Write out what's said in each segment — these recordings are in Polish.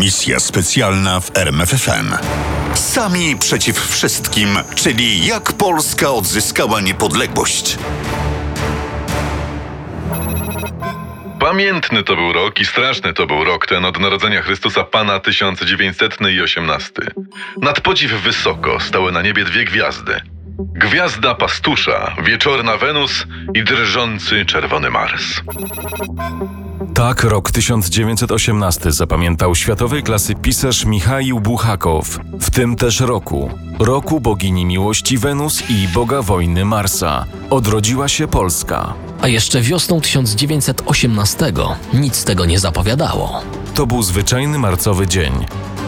Misja specjalna w RMFFM. Sami przeciw wszystkim, czyli jak Polska odzyskała niepodległość. Pamiętny to był rok i straszny to był rok ten od narodzenia Chrystusa Pana 1900 i 18. Nad podziw wysoko stały na niebie dwie gwiazdy. Gwiazda pastusza, wieczorna Wenus i drżący czerwony Mars. Tak rok 1918 zapamiętał światowej klasy pisarz Michaił Buchakow. W tym też roku, roku bogini miłości Wenus i boga wojny Marsa, odrodziła się Polska. A jeszcze wiosną 1918 nic z tego nie zapowiadało. To był zwyczajny marcowy dzień.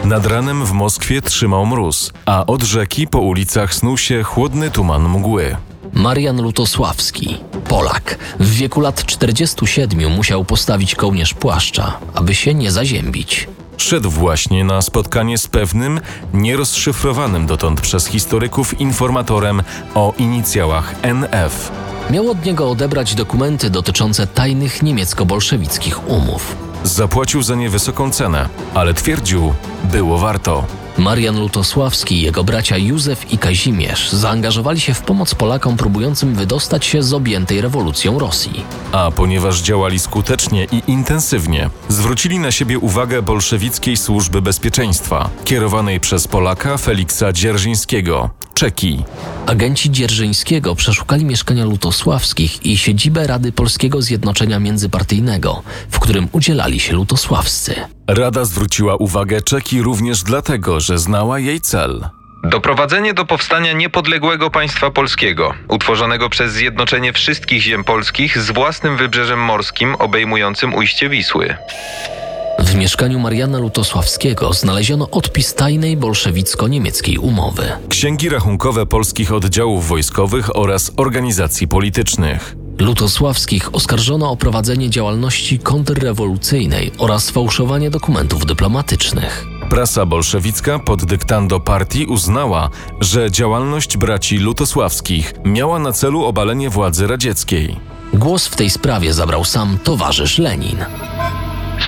Nad ranem w Moskwie trzymał mróz, a od rzeki po ulicach snuł się chłodny tuman mgły. Marian Lutosławski, Polak, w wieku lat 47 musiał postawić kołnierz płaszcza, aby się nie zaziębić. Szedł właśnie na spotkanie z pewnym, nierozszyfrowanym dotąd przez historyków informatorem o inicjałach NF. Miał od niego odebrać dokumenty dotyczące tajnych niemiecko-bolszewickich umów. Zapłacił za nie wysoką cenę, ale twierdził, było warto. Marian Lutosławski i jego bracia Józef i Kazimierz zaangażowali się w pomoc Polakom próbującym wydostać się z objętej rewolucją Rosji. A ponieważ działali skutecznie i intensywnie, zwrócili na siebie uwagę bolszewickiej służby bezpieczeństwa, kierowanej przez Polaka Feliksa Dzierżyńskiego, Czeki. Agenci Dzierżyńskiego przeszukali mieszkania Lutosławskich i siedzibę Rady Polskiego Zjednoczenia Międzypartyjnego, w którym udzielali się lutosławscy. Rada zwróciła uwagę Czeki również dlatego, że znała jej cel. Doprowadzenie do powstania niepodległego państwa polskiego, utworzonego przez zjednoczenie wszystkich ziem polskich z własnym wybrzeżem morskim obejmującym ujście Wisły. W mieszkaniu Mariana Lutosławskiego znaleziono odpis tajnej bolszewicko-niemieckiej umowy. Księgi rachunkowe polskich oddziałów wojskowych oraz organizacji politycznych. Lutosławskich oskarżono o prowadzenie działalności kontrrewolucyjnej oraz fałszowanie dokumentów dyplomatycznych. Prasa bolszewicka pod dyktando partii uznała, że działalność braci Lutosławskich miała na celu obalenie władzy radzieckiej. Głos w tej sprawie zabrał sam towarzysz Lenin.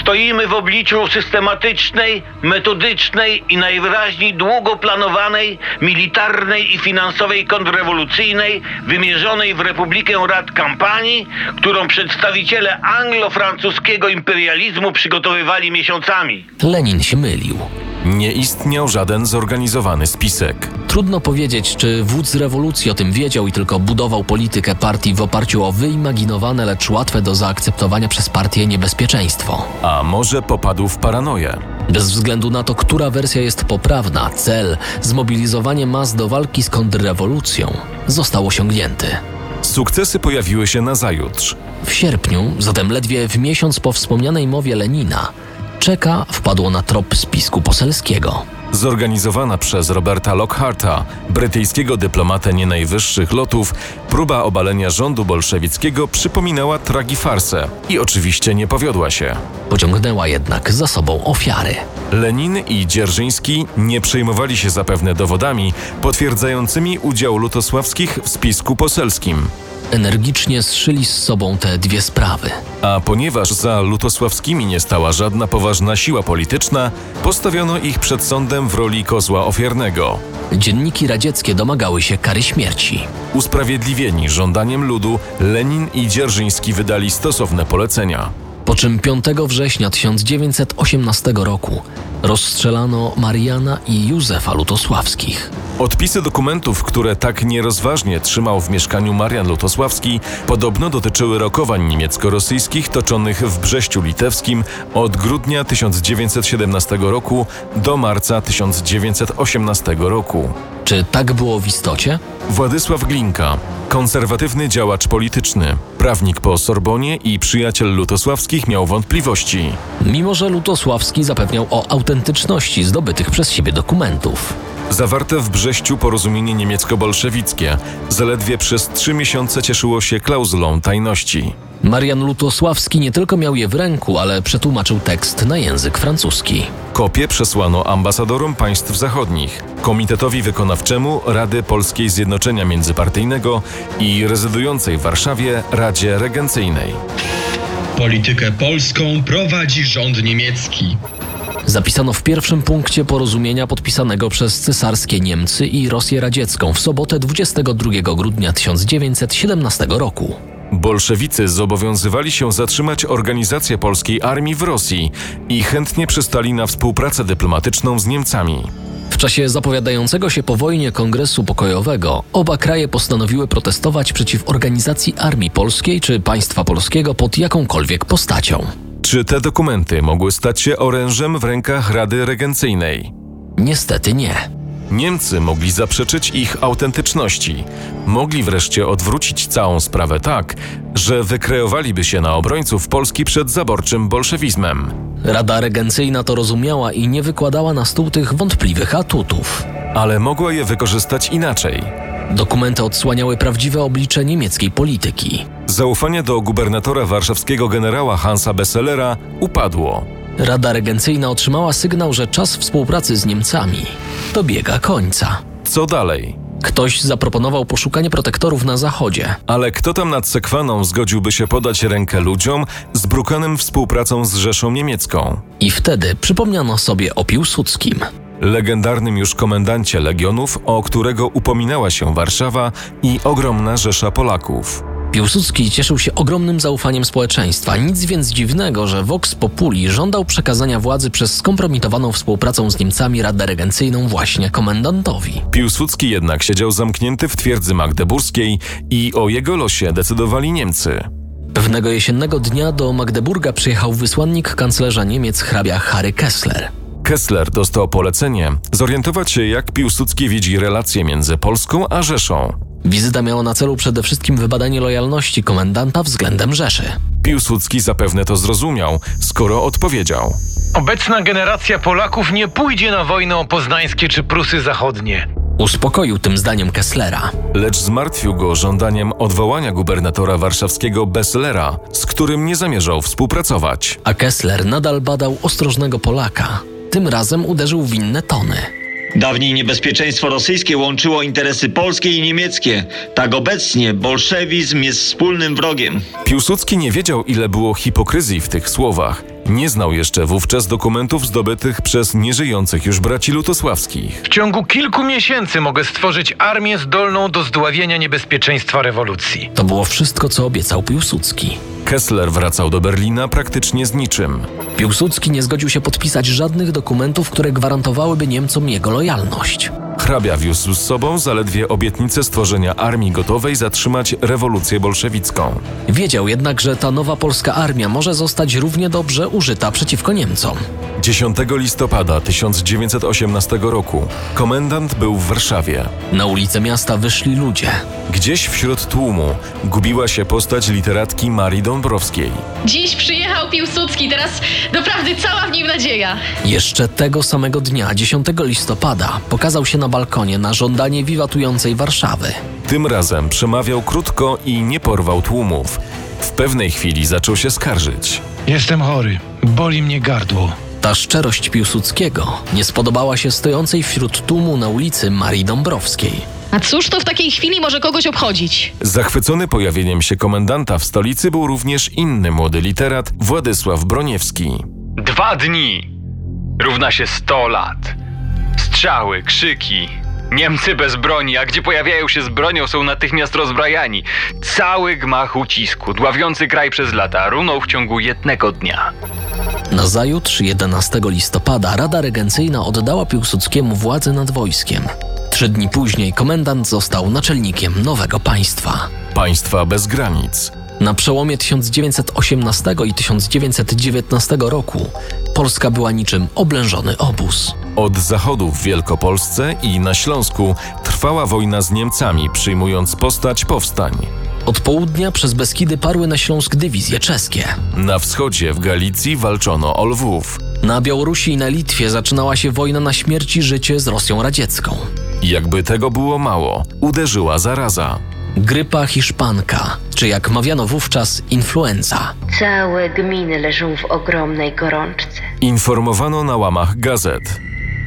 Stoimy w obliczu systematycznej, metodycznej i najwyraźniej długo planowanej militarnej i finansowej kontrrewolucyjnej wymierzonej w Republikę Rad kampanii, którą przedstawiciele anglo-francuskiego imperializmu przygotowywali miesiącami. Lenin się mylił. Nie istniał żaden zorganizowany spisek. Trudno powiedzieć, czy wódz rewolucji o tym wiedział i tylko budował politykę partii w oparciu o wyimaginowane, lecz łatwe do zaakceptowania przez partię niebezpieczeństwo. A może popadł w paranoję? Bez względu na to, która wersja jest poprawna, cel zmobilizowanie mas do walki z kontrrewolucją został osiągnięty. Sukcesy pojawiły się nazajutrz. W sierpniu, zatem ledwie w miesiąc po wspomnianej mowie Lenina, Czeka wpadło na trop spisku poselskiego. Zorganizowana przez Roberta Lockharta, brytyjskiego dyplomatę nie najwyższych lotów, próba obalenia rządu bolszewickiego przypominała tragifarsę i oczywiście nie powiodła się. Pociągnęła jednak za sobą ofiary. Lenin i Dzierżyński nie przejmowali się zapewne dowodami potwierdzającymi udział lutosławskich w spisku poselskim. Energicznie zszyli z sobą te dwie sprawy. A ponieważ za lutosławskimi nie stała żadna poważna siła polityczna, postawiono ich przed sądem w roli kozła ofiarnego. Dzienniki radzieckie domagały się kary śmierci. Usprawiedliwieni żądaniem ludu, Lenin i Dzierżyński wydali stosowne polecenia. Po czym 5 września 1918 roku rozstrzelano Mariana i Józefa Lutosławskich. Odpisy dokumentów, które tak nierozważnie trzymał w mieszkaniu Marian Lutosławski, podobno dotyczyły rokowań niemiecko-rosyjskich toczonych w Brześciu Litewskim od grudnia 1917 roku do marca 1918 roku. Czy tak było w istocie? Władysław Glinka, konserwatywny działacz polityczny, prawnik po Sorbonie i przyjaciel Lutosławskich miał wątpliwości. Mimo, że Lutosławski zapewniał o autentyczności zdobytych przez siebie dokumentów. Zawarte w Brześciu porozumienie niemiecko-bolszewickie zaledwie przez trzy miesiące cieszyło się klauzulą tajności. Marian Lutosławski nie tylko miał je w ręku, ale przetłumaczył tekst na język francuski. Kopie przesłano ambasadorom państw zachodnich, Komitetowi Wykonawczemu Rady Polskiej Zjednoczenia Międzypartyjnego i rezydującej w Warszawie Radzie Regencyjnej. Politykę polską prowadzi rząd niemiecki. Zapisano w pierwszym punkcie porozumienia podpisanego przez cesarskie Niemcy i Rosję Radziecką w sobotę 22 grudnia 1917 roku. Bolszewicy zobowiązywali się zatrzymać organizację polskiej armii w Rosji i chętnie przystali na współpracę dyplomatyczną z Niemcami. W czasie zapowiadającego się po wojnie Kongresu Pokojowego oba kraje postanowiły protestować przeciw organizacji Armii Polskiej czy państwa polskiego pod jakąkolwiek postacią. Czy te dokumenty mogły stać się orężem w rękach Rady Regencyjnej? Niestety nie. Niemcy mogli zaprzeczyć ich autentyczności. Mogli wreszcie odwrócić całą sprawę tak, że wykreowaliby się na obrońców Polski przed zaborczym bolszewizmem. Rada Regencyjna to rozumiała i nie wykładała na stół tych wątpliwych atutów. Ale mogła je wykorzystać inaczej. Dokumenty odsłaniały prawdziwe oblicze niemieckiej polityki. Zaufanie do gubernatora warszawskiego generała Hansa Besselera upadło. Rada Regencyjna otrzymała sygnał, że czas współpracy z Niemcami dobiega końca. Co dalej? Ktoś zaproponował poszukanie protektorów na zachodzie. Ale kto tam nad Sekwaną zgodziłby się podać rękę ludziom zbrukanym współpracą z Rzeszą Niemiecką? I wtedy przypomniano sobie o Piłsudskim. Legendarnym już komendancie legionów, o którego upominała się Warszawa i ogromna rzesza Polaków. Piłsudski cieszył się ogromnym zaufaniem społeczeństwa. Nic więc dziwnego, że Vox Populi żądał przekazania władzy przez skompromitowaną współpracą z Niemcami Radę Regencyjną właśnie komendantowi. Piłsudski jednak siedział zamknięty w twierdzy magdeburskiej i o jego losie decydowali Niemcy. Pewnego jesiennego dnia do Magdeburga przyjechał wysłannik kanclerza Niemiec hrabia Harry Kessler. Kessler dostał polecenie zorientować się, jak Piłsudski widzi relacje między Polską a Rzeszą. Wizyta miała na celu przede wszystkim wybadanie lojalności komendanta względem Rzeszy. Piłsudski zapewne to zrozumiał, skoro odpowiedział. Obecna generacja Polaków nie pójdzie na wojnę o poznańskie czy Prusy Zachodnie. Uspokoił tym zdaniem Kesslera. Lecz zmartwił go żądaniem odwołania gubernatora warszawskiego Besslera, z którym nie zamierzał współpracować. A Kessler nadal badał ostrożnego Polaka. Tym razem uderzył w inne tony. Dawniej niebezpieczeństwo rosyjskie łączyło interesy polskie i niemieckie. Tak obecnie bolszewizm jest wspólnym wrogiem. Piłsudski nie wiedział, ile było hipokryzji w tych słowach. Nie znał jeszcze wówczas dokumentów zdobytych przez nieżyjących już braci lutosławskich. W ciągu kilku miesięcy mogę stworzyć armię zdolną do zdławienia niebezpieczeństwa rewolucji. To było wszystko, co obiecał Piłsudski. Kessler wracał do Berlina praktycznie z niczym. Piłsudski nie zgodził się podpisać żadnych dokumentów, które gwarantowałyby Niemcom jego lojalność. Hrabia wiózł z sobą zaledwie obietnicę stworzenia armii gotowej zatrzymać rewolucję bolszewicką. Wiedział jednak, że ta nowa polska armia może zostać równie dobrze użyta przeciwko Niemcom. 10 listopada 1918 roku komendant był w Warszawie. Na ulice miasta wyszli ludzie. Gdzieś wśród tłumu gubiła się postać literatki Marii Dąbrowskiej. Dziś przyjechał Piłsudski, teraz doprawdy cała w nim nadzieja. Jeszcze tego samego dnia, 10 listopada, pokazał się na balkonie na żądanie wiwatującej Warszawy. Tym razem przemawiał krótko i nie porwał tłumów. W pewnej chwili zaczął się skarżyć. Jestem chory, boli mnie gardło. Ta szczerość Piłsudskiego nie spodobała się stojącej wśród tłumu na ulicy Marii Dąbrowskiej. A cóż to w takiej chwili może kogoś obchodzić? Zachwycony pojawieniem się komendanta w stolicy był również inny młody literat Władysław Broniewski. Dwa dni równa się 100 lat. Strzały, krzyki. Niemcy bez broni, a gdzie pojawiają się z bronią, są natychmiast rozbrajani. Cały gmach ucisku, dławiący kraj przez lata, runął w ciągu jednego dnia. Nazajutrz, 11 listopada, Rada Regencyjna oddała Piłsudskiemu władzę nad wojskiem. Trzy dni później komendant został naczelnikiem nowego państwa. Państwa bez granic. Na przełomie 1918 i 1919 roku Polska była niczym oblężony obóz. Od zachodu w Wielkopolsce i na Śląsku trwała wojna z Niemcami, przyjmując postać powstań. Od południa przez Beskidy parły na Śląsk dywizje czeskie. Na wschodzie w Galicji walczono o Lwów. Na Białorusi i na Litwie zaczynała się wojna na śmierć i życie z Rosją radziecką. Jakby tego było mało, uderzyła zaraza. Grypa hiszpanka, czy jak mawiano wówczas influenza. Całe gminy leżą w ogromnej gorączce. Informowano na łamach gazet.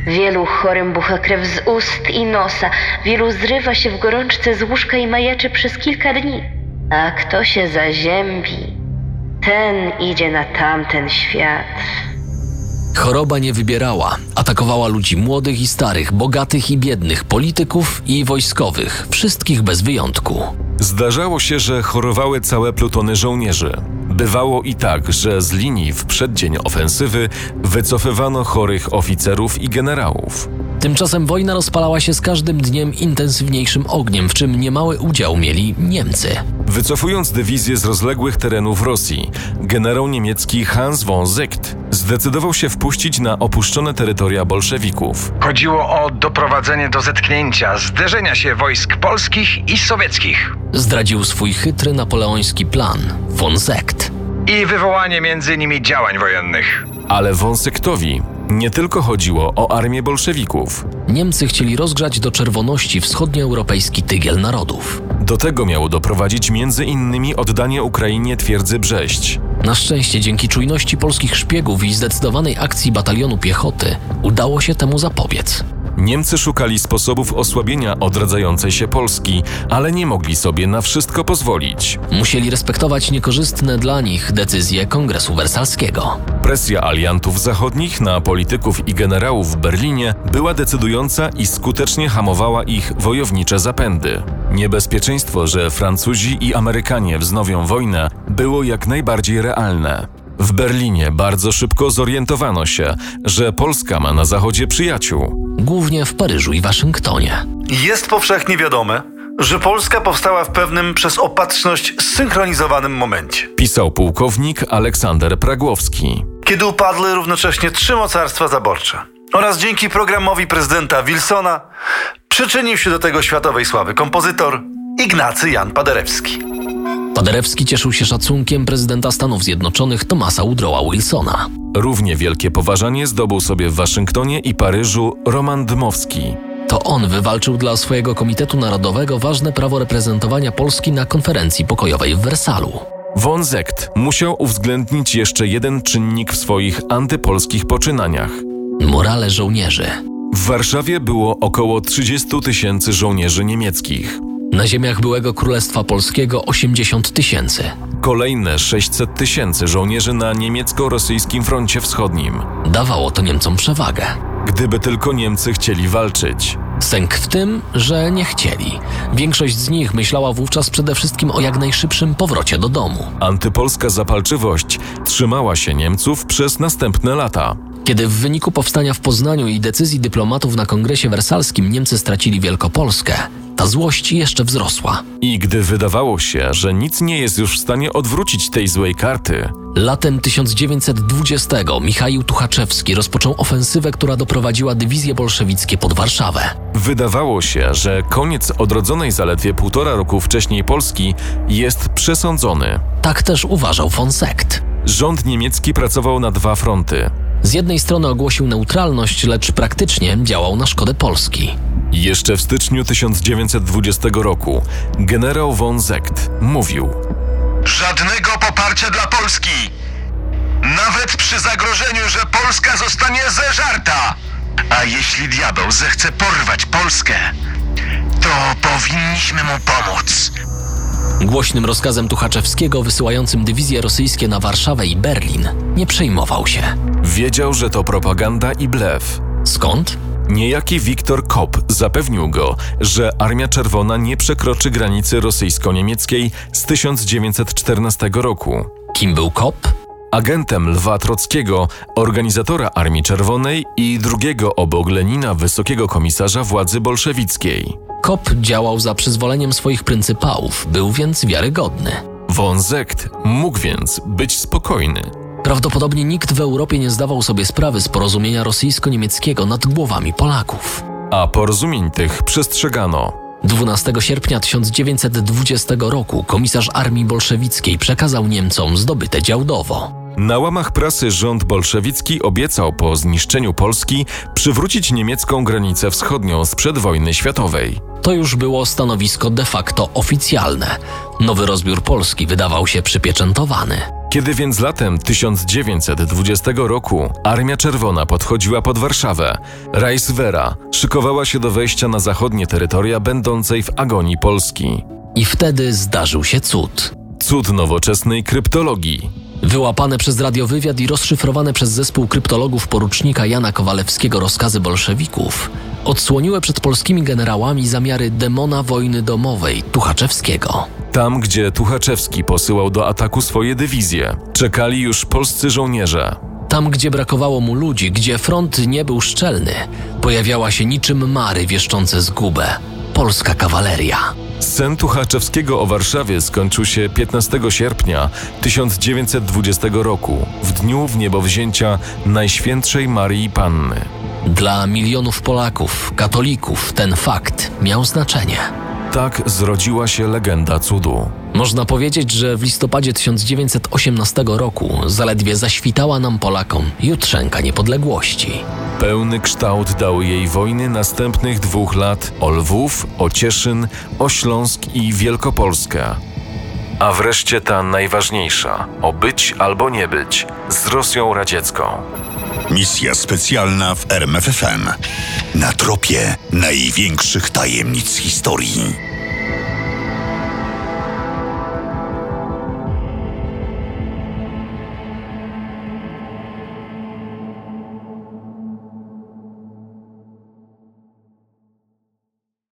Wielu chorym bucha krew z ust i nosa, wielu zrywa się w gorączce z łóżka i majaczy przez kilka dni. A kto się zaziębi, ten idzie na tamten świat. Choroba nie wybierała. Atakowała ludzi młodych i starych, bogatych i biednych, polityków i wojskowych, wszystkich bez wyjątku. Zdarzało się, że chorowały całe plutony żołnierzy. Bywało i tak, że z linii w przeddzień ofensywy wycofywano chorych oficerów i generałów. Tymczasem wojna rozpalała się z każdym dniem intensywniejszym ogniem, w czym niemały udział mieli Niemcy. Wycofując dywizję z rozległych terenów Rosji, generał niemiecki Hans von Zicht zdecydował się wpuścić na opuszczone terytoria bolszewików. Chodziło o doprowadzenie do zetknięcia, zderzenia się wojsk polskich i sowieckich Zdradził swój chytry napoleoński plan von Sekt. i wywołanie między nimi działań wojennych. Ale von Sektowi nie tylko chodziło o armię bolszewików. Niemcy chcieli rozgrzać do czerwoności wschodnioeuropejski tygiel narodów. Do tego miało doprowadzić między innymi oddanie Ukrainie twierdzy Brześć. Na szczęście dzięki czujności polskich szpiegów i zdecydowanej akcji batalionu piechoty udało się temu zapobiec. Niemcy szukali sposobów osłabienia odradzającej się Polski, ale nie mogli sobie na wszystko pozwolić. Musieli respektować niekorzystne dla nich decyzje Kongresu Wersalskiego. Presja aliantów zachodnich na polityków i generałów w Berlinie była decydująca i skutecznie hamowała ich wojownicze zapędy. Niebezpieczeństwo, że Francuzi i Amerykanie wznowią wojnę, było jak najbardziej realne. W Berlinie bardzo szybko zorientowano się, że Polska ma na zachodzie przyjaciół. Głównie w Paryżu i Waszyngtonie. Jest powszechnie wiadome, że Polska powstała w pewnym przez opatrzność zsynchronizowanym momencie. Pisał pułkownik Aleksander Pragłowski. Kiedy upadły równocześnie trzy mocarstwa zaborcze. Oraz dzięki programowi prezydenta Wilsona przyczynił się do tego światowej sławy kompozytor Ignacy Jan Paderewski. Paderewski cieszył się szacunkiem prezydenta Stanów Zjednoczonych Thomasa Woodrowa Wilsona. Równie wielkie poważanie zdobył sobie w Waszyngtonie i Paryżu Roman Dmowski. To on wywalczył dla swojego Komitetu Narodowego ważne prawo reprezentowania Polski na konferencji pokojowej w Wersalu. Von Zekt musiał uwzględnić jeszcze jeden czynnik w swoich antypolskich poczynaniach. Morale żołnierzy. W Warszawie było około 30 tysięcy żołnierzy niemieckich. Na ziemiach byłego Królestwa Polskiego 80 tysięcy. Kolejne 600 tysięcy żołnierzy na niemiecko-rosyjskim froncie wschodnim. Dawało to Niemcom przewagę. Gdyby tylko Niemcy chcieli walczyć. Sęk w tym, że nie chcieli. Większość z nich myślała wówczas przede wszystkim o jak najszybszym powrocie do domu. Antypolska zapalczywość trzymała się Niemców przez następne lata. Kiedy w wyniku powstania w Poznaniu i decyzji dyplomatów na kongresie wersalskim Niemcy stracili Wielkopolskę, ta złość jeszcze wzrosła. I gdy wydawało się, że nic nie jest już w stanie odwrócić tej złej karty, Latem 1920 Michaił Tuchaczewski rozpoczął ofensywę, która doprowadziła dywizje bolszewickie pod Warszawę. wydawało się, że koniec odrodzonej zaledwie półtora roku wcześniej Polski jest przesądzony. Tak też uważał von Sekt. Rząd niemiecki pracował na dwa fronty. Z jednej strony ogłosił neutralność, lecz praktycznie działał na szkodę Polski. Jeszcze w styczniu 1920 roku generał von Zekt mówił: Żadnego poparcia dla Polski. Nawet przy zagrożeniu, że Polska zostanie zeżarta. A jeśli diabeł zechce porwać Polskę, to powinniśmy mu pomóc. Głośnym rozkazem Tuchaczewskiego wysyłającym dywizje rosyjskie na Warszawę i Berlin nie przejmował się. Wiedział, że to propaganda i blef. Skąd? Niejaki Wiktor Kopp zapewnił go, że Armia Czerwona nie przekroczy granicy rosyjsko-niemieckiej z 1914 roku. Kim był Kopp? Agentem Lwa Trockiego, organizatora Armii Czerwonej i drugiego obok Lenina wysokiego komisarza władzy bolszewickiej. Kopp działał za przyzwoleniem swoich pryncypałów, był więc wiarygodny. Zekt mógł więc być spokojny. Prawdopodobnie nikt w Europie nie zdawał sobie sprawy z porozumienia rosyjsko-niemieckiego nad głowami Polaków. A porozumień tych przestrzegano. 12 sierpnia 1920 roku komisarz armii bolszewickiej przekazał Niemcom zdobyte Działdowo. Na łamach prasy rząd bolszewicki obiecał po zniszczeniu Polski przywrócić niemiecką granicę wschodnią sprzed wojny światowej. To już było stanowisko de facto oficjalne. Nowy rozbiór Polski wydawał się przypieczętowany. Kiedy więc latem 1920 roku Armia Czerwona podchodziła pod Warszawę, Reichswehra szykowała się do wejścia na zachodnie terytoria będącej w agonii Polski. I wtedy zdarzył się cud. Cud nowoczesnej kryptologii. Wyłapane przez radiowywiad i rozszyfrowane przez zespół kryptologów porucznika Jana Kowalewskiego rozkazy bolszewików odsłoniły przed polskimi generałami zamiary demona wojny domowej Tuchaczewskiego. Tam, gdzie Tuchaczewski posyłał do ataku swoje dywizje, czekali już polscy żołnierze. Tam, gdzie brakowało mu ludzi, gdzie front nie był szczelny, pojawiała się niczym mary wieszczące zgubę polska kawaleria. Sen Tuchaczewskiego o Warszawie skończył się 15 sierpnia 1920 roku, w dniu w niebowzięcia Najświętszej Marii Panny. Dla milionów Polaków, katolików, ten fakt miał znaczenie. Tak zrodziła się legenda cudu. Można powiedzieć, że w listopadzie 1918 roku zaledwie zaświtała nam Polakom jutrzenka niepodległości. Pełny kształt dały jej wojny następnych dwóch lat o Lwów, o Cieszyn, o Śląsk i Wielkopolskę. A wreszcie ta najważniejsza o być albo nie być z Rosją radziecką. Misja specjalna w RMFFM. Na tropie największych tajemnic historii.